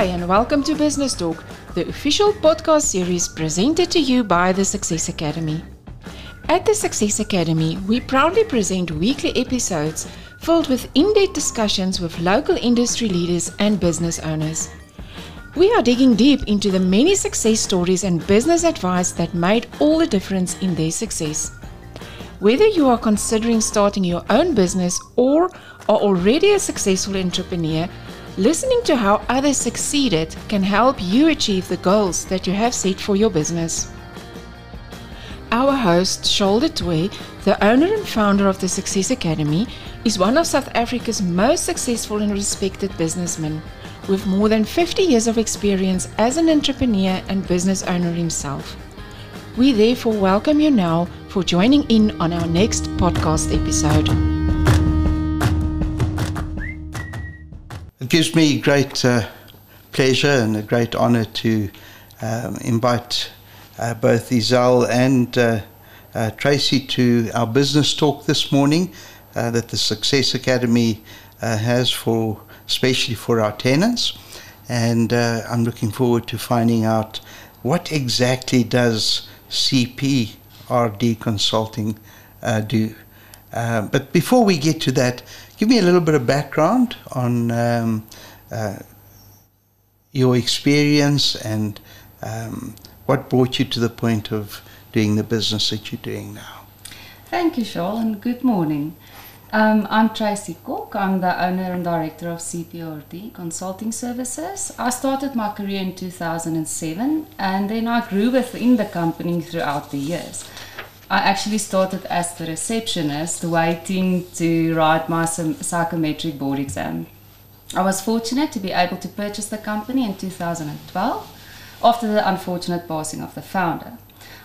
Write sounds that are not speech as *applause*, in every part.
Hi, and welcome to Business Talk, the official podcast series presented to you by the Success Academy. At the Success Academy, we proudly present weekly episodes filled with in depth discussions with local industry leaders and business owners. We are digging deep into the many success stories and business advice that made all the difference in their success. Whether you are considering starting your own business or are already a successful entrepreneur, Listening to how others succeeded can help you achieve the goals that you have set for your business. Our host, Shoal Toy, the owner and founder of the Success Academy, is one of South Africa's most successful and respected businessmen, with more than 50 years of experience as an entrepreneur and business owner himself. We therefore welcome you now for joining in on our next podcast episode. Gives me great uh, pleasure and a great honor to um, invite uh, both Izelle and uh, uh, Tracy to our business talk this morning uh, that the Success Academy uh, has for, especially for our tenants. And I'm looking forward to finding out what exactly does CPRD Consulting do. but before we get to that, Give me a little bit of background on um, uh, your experience and um, what brought you to the point of doing the business that you're doing now. Thank you, Shoal, and good morning. Um, I'm Tracy Cock. I'm the owner and director of CPRD Consulting Services. I started my career in 2007 and then I grew within the company throughout the years. I actually started as the receptionist, waiting to write my psychometric board exam. I was fortunate to be able to purchase the company in 2012 after the unfortunate passing of the founder.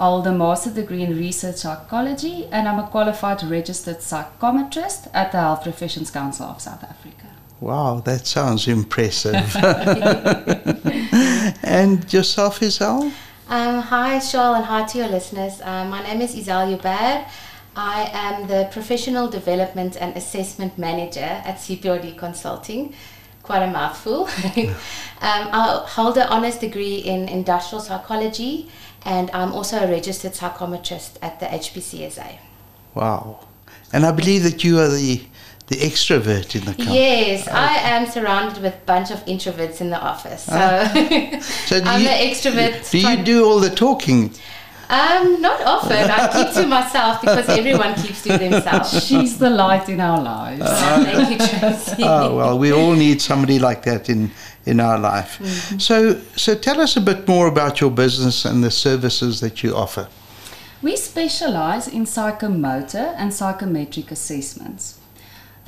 I hold a master's degree in research psychology and I'm a qualified registered psychometrist at the Health Professions Council of South Africa. Wow, that sounds impressive. *laughs* and yourself, Izelle? Um, hi, Shoal, and hi to your listeners. Um, my name is Izelle Joubert. I am the Professional Development and Assessment Manager at CPRD Consulting. Quite a mouthful. *laughs* *laughs* um, I hold an honours degree in industrial psychology, and I'm also a registered psychometrist at the HPCSA. Wow. And I believe that you are the the extrovert in the company. Yes, okay. I am surrounded with a bunch of introverts in the office. So, uh, *laughs* so I'm you, the extrovert. Do you do all the talking? Um, not often. I keep to myself because everyone keeps to themselves. *laughs* She's the light in our lives. Uh, *laughs* Thank you, Tracy. Oh well, we all need somebody like that in in our life. Mm-hmm. So, so tell us a bit more about your business and the services that you offer. We specialize in psychomotor and psychometric assessments.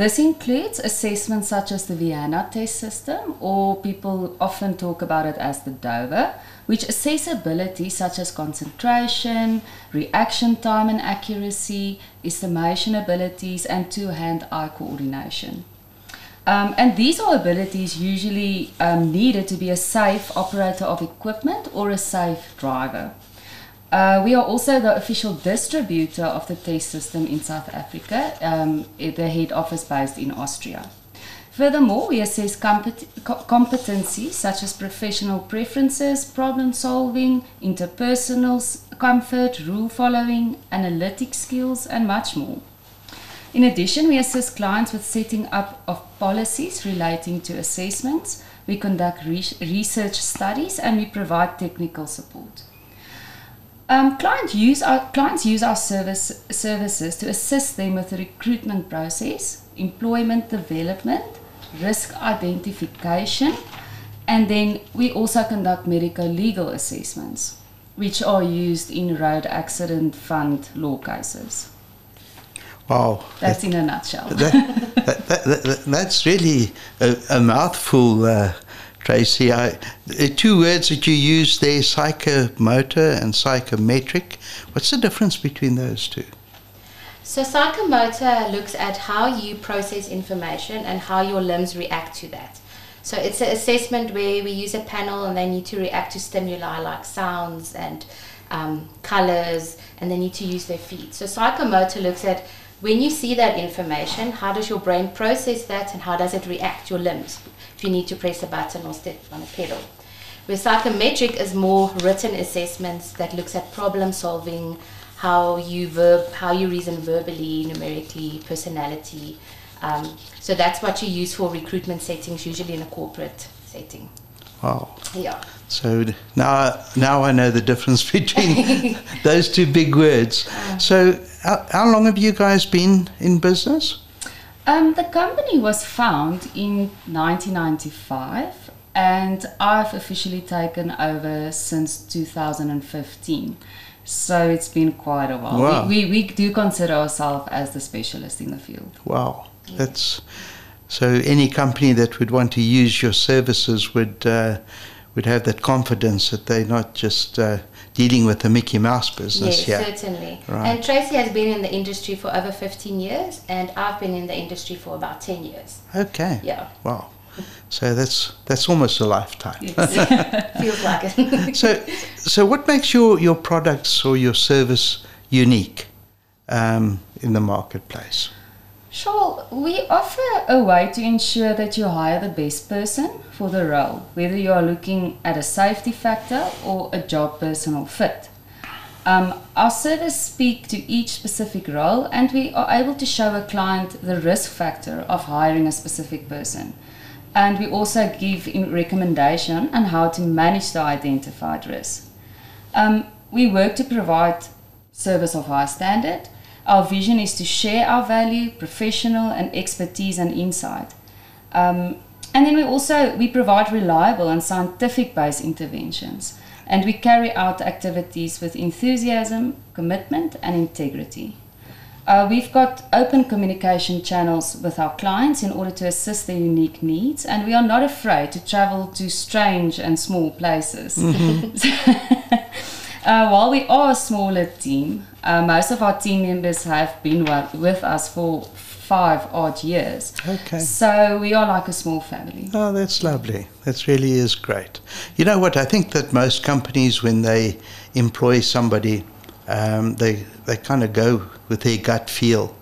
This includes assessments such as the Vienna test system, or people often talk about it as the DOVA, which assess abilities such as concentration, reaction time and accuracy, estimation abilities, and two hand eye coordination. Um, and these are abilities usually um, needed to be a safe operator of equipment or a safe driver. Uh, we are also the official distributor of the test system in South Africa, um, the head office based in Austria. Furthermore, we assess compet- competencies such as professional preferences, problem solving, interpersonal comfort, rule following, analytic skills, and much more. In addition, we assist clients with setting up of policies relating to assessments. We conduct re- research studies and we provide technical support. Um, clients use our clients use our service services to assist them with the recruitment process, employment development, risk identification, and then we also conduct medical legal assessments, which are used in road accident fund law cases. Wow, that's that, in a nutshell. That, that, that's really a, a mouthful. Uh, Tracy. I, the two words that you use there, psychomotor and psychometric. What's the difference between those two? So, psychomotor looks at how you process information and how your limbs react to that. So, it's an assessment where we use a panel and they need to react to stimuli like sounds and um, colors, and they need to use their feet. So, psychomotor looks at when you see that information, how does your brain process that and how does it react, your limbs, if you need to press a button or step on a pedal? Where psychometric is more written assessments that looks at problem solving, how you verb, how you reason verbally, numerically, personality. Um, so that's what you use for recruitment settings, usually in a corporate setting. Wow. Yeah. So now, now I know the difference *laughs* between *laughs* those two big words. So, how, how long have you guys been in business? Um, the company was found in 1995 and I've officially taken over since 2015. So it's been quite a while. Wow. We, we, we do consider ourselves as the specialist in the field. Wow, that's so. Any company that would want to use your services would uh, would have that confidence that they're not just uh, dealing with the Mickey Mouse business Yes, here. certainly. Right. And Tracy has been in the industry for over 15 years, and I've been in the industry for about 10 years. Okay. Yeah, Wow. So that's that's almost a lifetime. *laughs* feels like it. *laughs* so, so what makes your, your products or your service unique um, in the marketplace? Sure, we offer a way to ensure that you hire the best person for the role, whether you are looking at a safety factor or a job personal fit. Um, our service speak to each specific role, and we are able to show a client the risk factor of hiring a specific person. And we also give recommendation on how to manage the identified risk. Um, we work to provide service of high standard. Our vision is to share our value, professional and expertise and insight. Um, and then we also we provide reliable and scientific based interventions. And we carry out activities with enthusiasm, commitment, and integrity. Uh, we've got open communication channels with our clients in order to assist their unique needs, and we are not afraid to travel to strange and small places. *laughs* uh, while we are a smaller team, uh, most of our team members have been with us for five odd years. Okay. So we are like a small family. Oh, that's lovely. That really is great. You know what? I think that most companies, when they employ somebody, um, they they kind of go with their gut feel,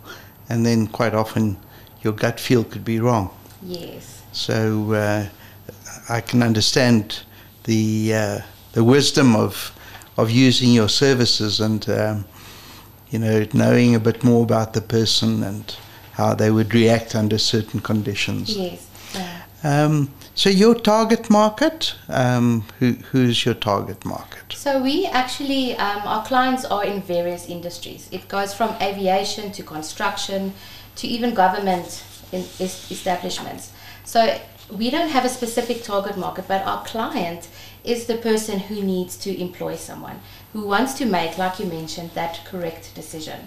and then quite often your gut feel could be wrong. yes. So uh, I can understand the uh, the wisdom of of using your services and um, you know knowing a bit more about the person and how they would react under certain conditions. Yes. Yeah. Um, so your target market, um, who, who's your target market? So we actually, um, our clients are in various industries. It goes from aviation to construction to even government in, establishments. So we don't have a specific target market, but our client is the person who needs to employ someone, who wants to make, like you mentioned, that correct decision.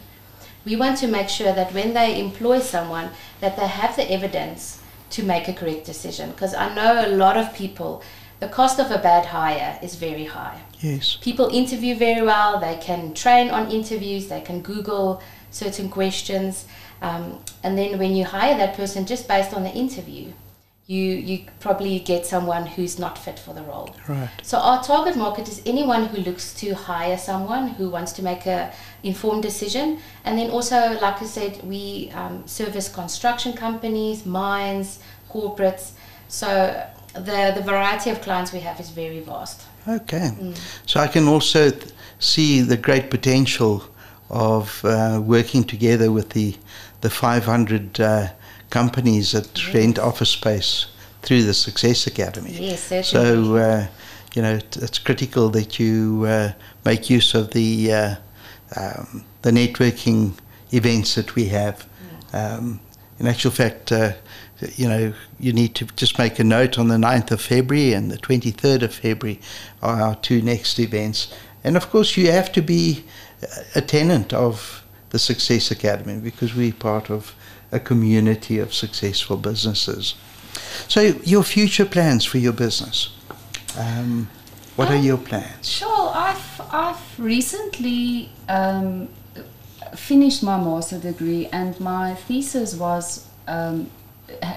We want to make sure that when they employ someone, that they have the evidence to make a correct decision. Because I know a lot of people, the cost of a bad hire is very high Yes. people interview very well they can train on interviews they can google certain questions um, and then when you hire that person just based on the interview you you probably get someone who's not fit for the role. Right. so our target market is anyone who looks to hire someone who wants to make a informed decision. And then also like i said we um, service construction companies mines corporates. So the, the variety of clients we have is very vast. Okay. So I can also th- see the great potential of uh, working together with the the 500 uh, companies that rent office space through the Success Academy. Yes, certainly. So, uh, you know, t- it's critical that you uh, make use of the uh, um, the networking events that we have. Um, in actual fact, uh, you know, you need to just make a note on the 9th of February and the 23rd of February are our two next events. And of course, you have to be a tenant of the Success Academy because we're part of a community of successful businesses. So, your future plans for your business? Um, what are Um, your plans? Sure, I've I've recently um, finished my master degree, and my thesis was um,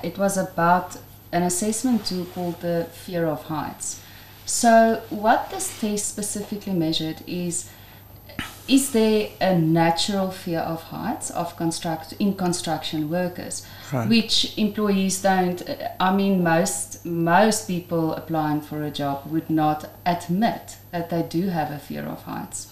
it was about an assessment tool called the fear of heights. So, what this test specifically measured is is there a natural fear of heights of construct in construction workers, Right. which employees don't? I mean, most most people applying for a job would not admit that they do have a fear of heights.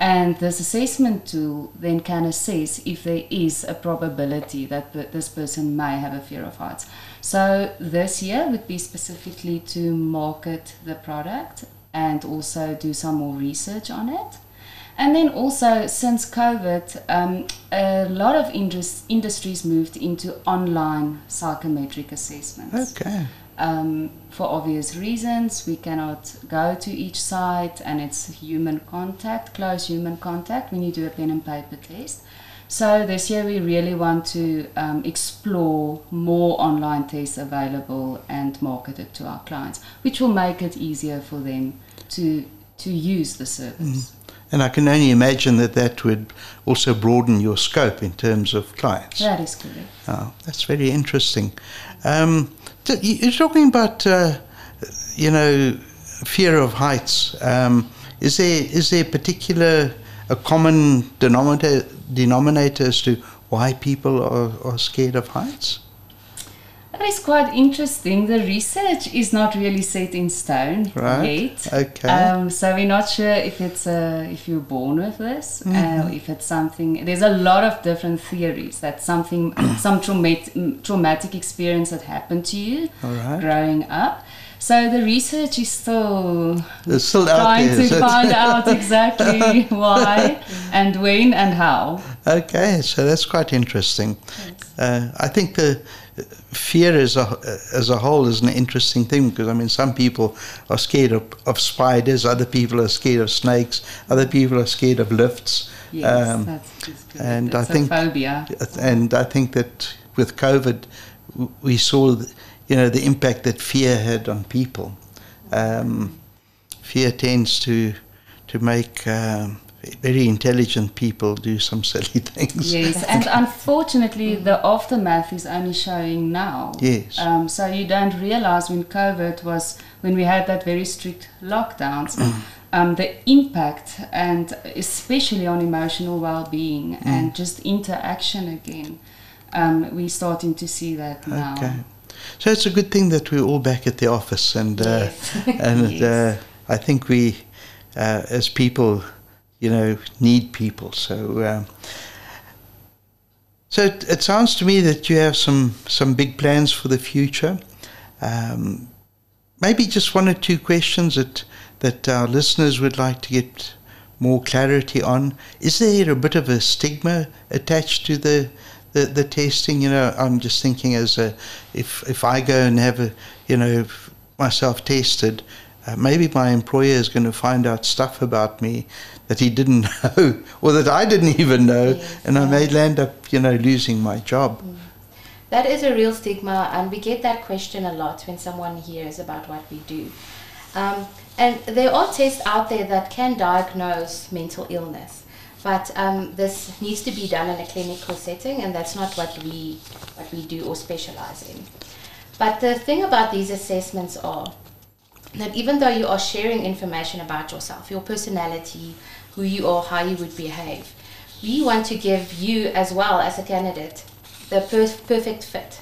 And this assessment tool then can assess if there is a probability that this person may have a fear of heights. So this year would be specifically to market the product and also do some more research on it. And then also, since COVID, um, a lot of indus- industries moved into online psychometric assessments. Okay. Um, for obvious reasons, we cannot go to each site, and it's human contact, close human contact when you do a pen and paper test. So this year we really want to um, explore more online tests available and market it to our clients, which will make it easier for them to to use the service. And I can only imagine that that would also broaden your scope in terms of clients. That is correct. Oh, that's very interesting. Um, you're talking about, uh, you know, fear of heights. Um, is there is there particular a common denominator denominator as to why people are, are scared of heights? That is quite interesting. The research is not really set in stone Right. yet. Okay. Um, so we're not sure if it's uh, if you're born with this, uh, if it's something. There's a lot of different theories that something, *coughs* some traumatic traumatic experience that happened to you right. growing up. So the research is still It's still trying there. to find out *laughs* exactly *laughs* why and when and how. Okay, so that's quite interesting. Uh, I think the fear as a as a whole is an interesting thing because I mean some people are scared of, of spiders, other people are scared of snakes, other people are scared of lifts. Yes, Um, that's and I think- phobia. and I think that with COVID, we saw, you know, the impact that fear had on people. Um, fear tends to to make um, very intelligent people do some *laughs* silly things. Yes, *laughs* and unfortunately, the aftermath is only showing now. Yes. Um, so you don't realize when COVID was, when we had that very strict lockdowns, Mm. um, the impact, and especially on emotional well-being Mm. and just interaction again. Um, we're starting to see that now. Okay. So it's a good thing that we're all back at the office, and uh, Yes. *laughs* and Yes. uh, I think we, uh, as people, you know, need people. So. Um, so it, it sounds to me that you have some some big plans for the future. Um, maybe just one or two questions that that our listeners would like to get more clarity on. Is there a bit of a stigma attached to the the, the testing? You know, I'm just thinking as a if if I go and have a you know myself tested. Uh, maybe my employer is going to find out stuff about me that he didn't *laughs* know, or that I didn't even know, Yes, and I may yeah. land up, you know, losing my job. That is a real stigma, and we get that question a lot when someone hears about what we do. Um, and there are tests out there that can diagnose mental illness, but um, this needs to be done in a clinical setting, and that's not what we what we do or specialize in. But the thing about these assessments are that even though you are sharing information about yourself, your personality, who you are, how you would behave, we want to give you as well as a candidate the per- perfect fit.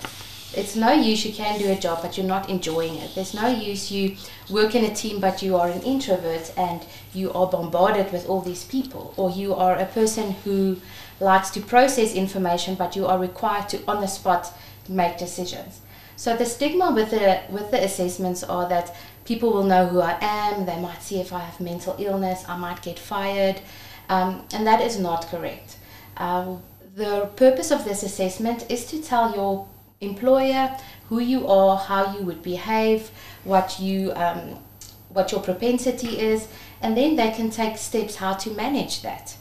It's no use you can do a job but you're not enjoying it. There's no use you work in a team but you are an introvert and you are bombarded with all these people, or you are a person who likes to process information but you are required to on the spot make decisions. So the stigma with the with the assessments are that people will know who I am. They might see if I have mental illness. I might get fired, um, and that is not correct. Uh, the purpose of this assessment is to tell your employer who you are, how you would behave, what you um, what your propensity is, and then they can take steps how to manage that.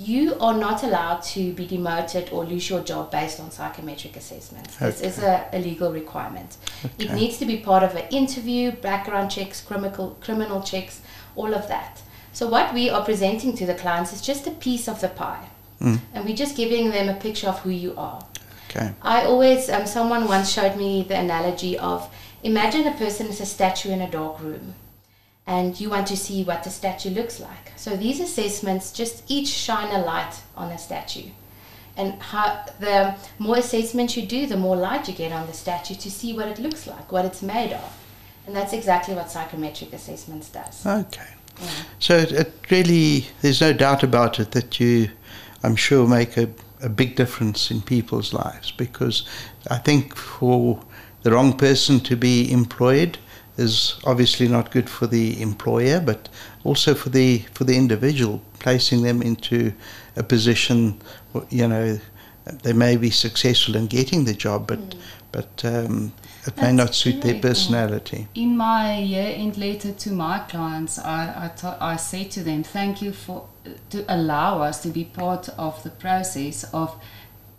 You are not allowed to be demoted or lose your job based on psychometric assessments. This is a, a legal requirement. Okay. It needs to be part of an interview, background checks, criminal criminal checks, all of that. So what we are presenting to the clients is just a piece of the pie, Mm. and we're just giving them a picture of who you are. Okay. I always, um, someone once showed me the analogy of imagine a person is a statue in a dark room. And you want to see what the statue looks like. So these assessments just each shine a light on a statue. And how, the more assessments you do, the more light you get on the statue to see what it looks like, what it's made of. And that's exactly what psychometric assessments does. Okay. Yeah. So it, it, really, there's no doubt about it that you, I'm sure, make a, a big difference in people's lives because I think for the wrong person to be employed, is obviously not good for the employer, but also for the for the individual, placing them into a position, you know, they may be successful in getting the job, but mm. but um, it That's may not suit their personality. In my year-end letter to my clients, I I, say to them, thank you for to allow us to be part of the process of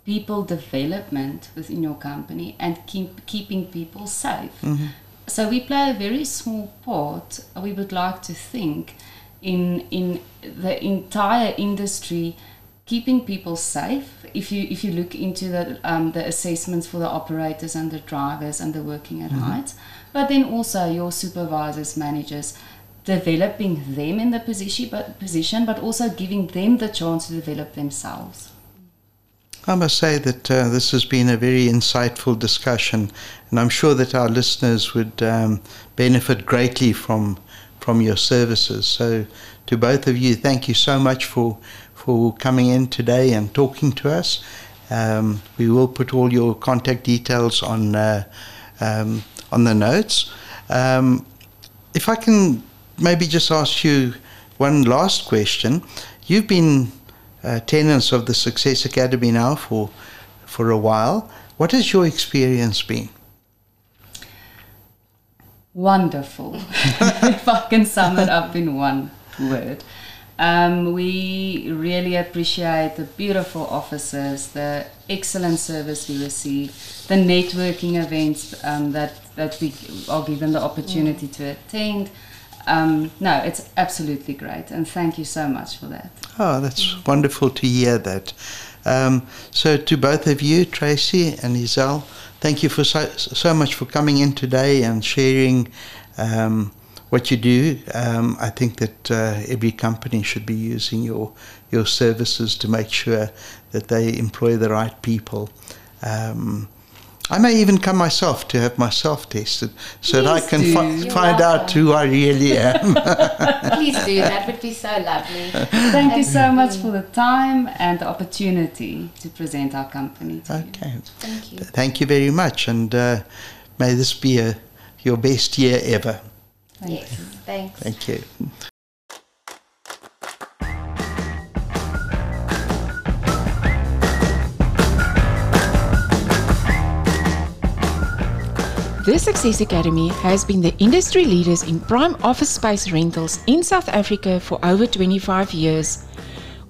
people development within your company and keep keeping people safe. Mm-hmm so we play a very small part. We would like to think in in the entire industry, keeping people safe. If you if you look into the um, the assessments for the operators and the drivers and the working at mm-hmm. height, but then also your supervisors, managers, developing them in the position, but position, but also giving them the chance to develop themselves. I must say that uh, this has been a very insightful discussion, and I'm sure that our listeners would um, benefit greatly from from your services. So, to both of you, thank you so much for for coming in today and talking to us. Um, we will put all your contact details on uh, um, on the notes. Um, if I can maybe just ask you one last question, you've been uh, tenants of the Success Academy now for for a while. What has your experience been? Wonderful, *laughs* if I can sum it up in one word. Um, we really appreciate the beautiful offices, the excellent service we receive, the networking events um, that, that we are given the opportunity mm. to attend um, no, it's absolutely great, and thank you so much for that. Oh, that's wonderful to hear that. Um, so, to both of you, Tracy and Izelle, thank you for so, so much for coming in today and sharing um, what you do. Um, I think that uh, every company should be using your your services to make sure that they employ the right people. Um, I may even come myself to have myself tested so Please that I can fi- find welcome. out who I really am. *laughs* *laughs* Please do, that would be so lovely. Thank you so much for the time and the opportunity to present our company to okay. you. Thank you. Thank you very much, and uh, may this be a, your best year ever. Thank yes, you. thanks. Thank you. The Success Academy has been the industry leaders in prime office space rentals in South Africa for over 25 years.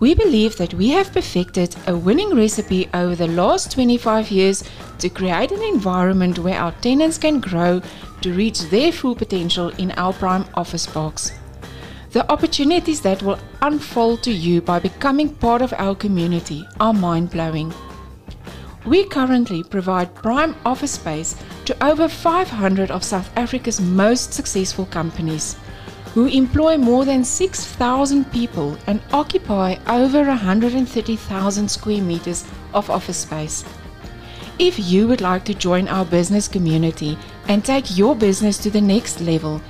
We believe that we have perfected a winning recipe over the last 25 years to create an environment where our tenants can grow to reach their full potential in our prime office box. The opportunities that will unfold to you by becoming part of our community are mind blowing. We currently provide prime office space to over 500 of South Africa's most successful companies, who employ more than 6,000 people and occupy over 130,000 square meters of office space. If you would like to join our business community and take your business to the next level,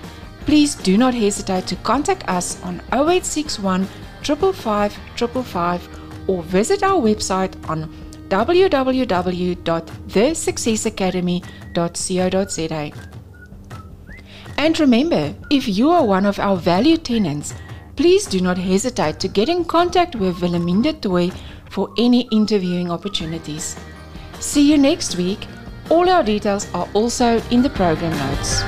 please do not hesitate to contact us on 0861 555 555 or visit our website on www.thesuccessacademy.co.za. And remember, if you are one of our valued tenants, please do not hesitate to get in contact with Wilhelmina Toy for any interviewing opportunities. See you next week. All our details are also in the program notes.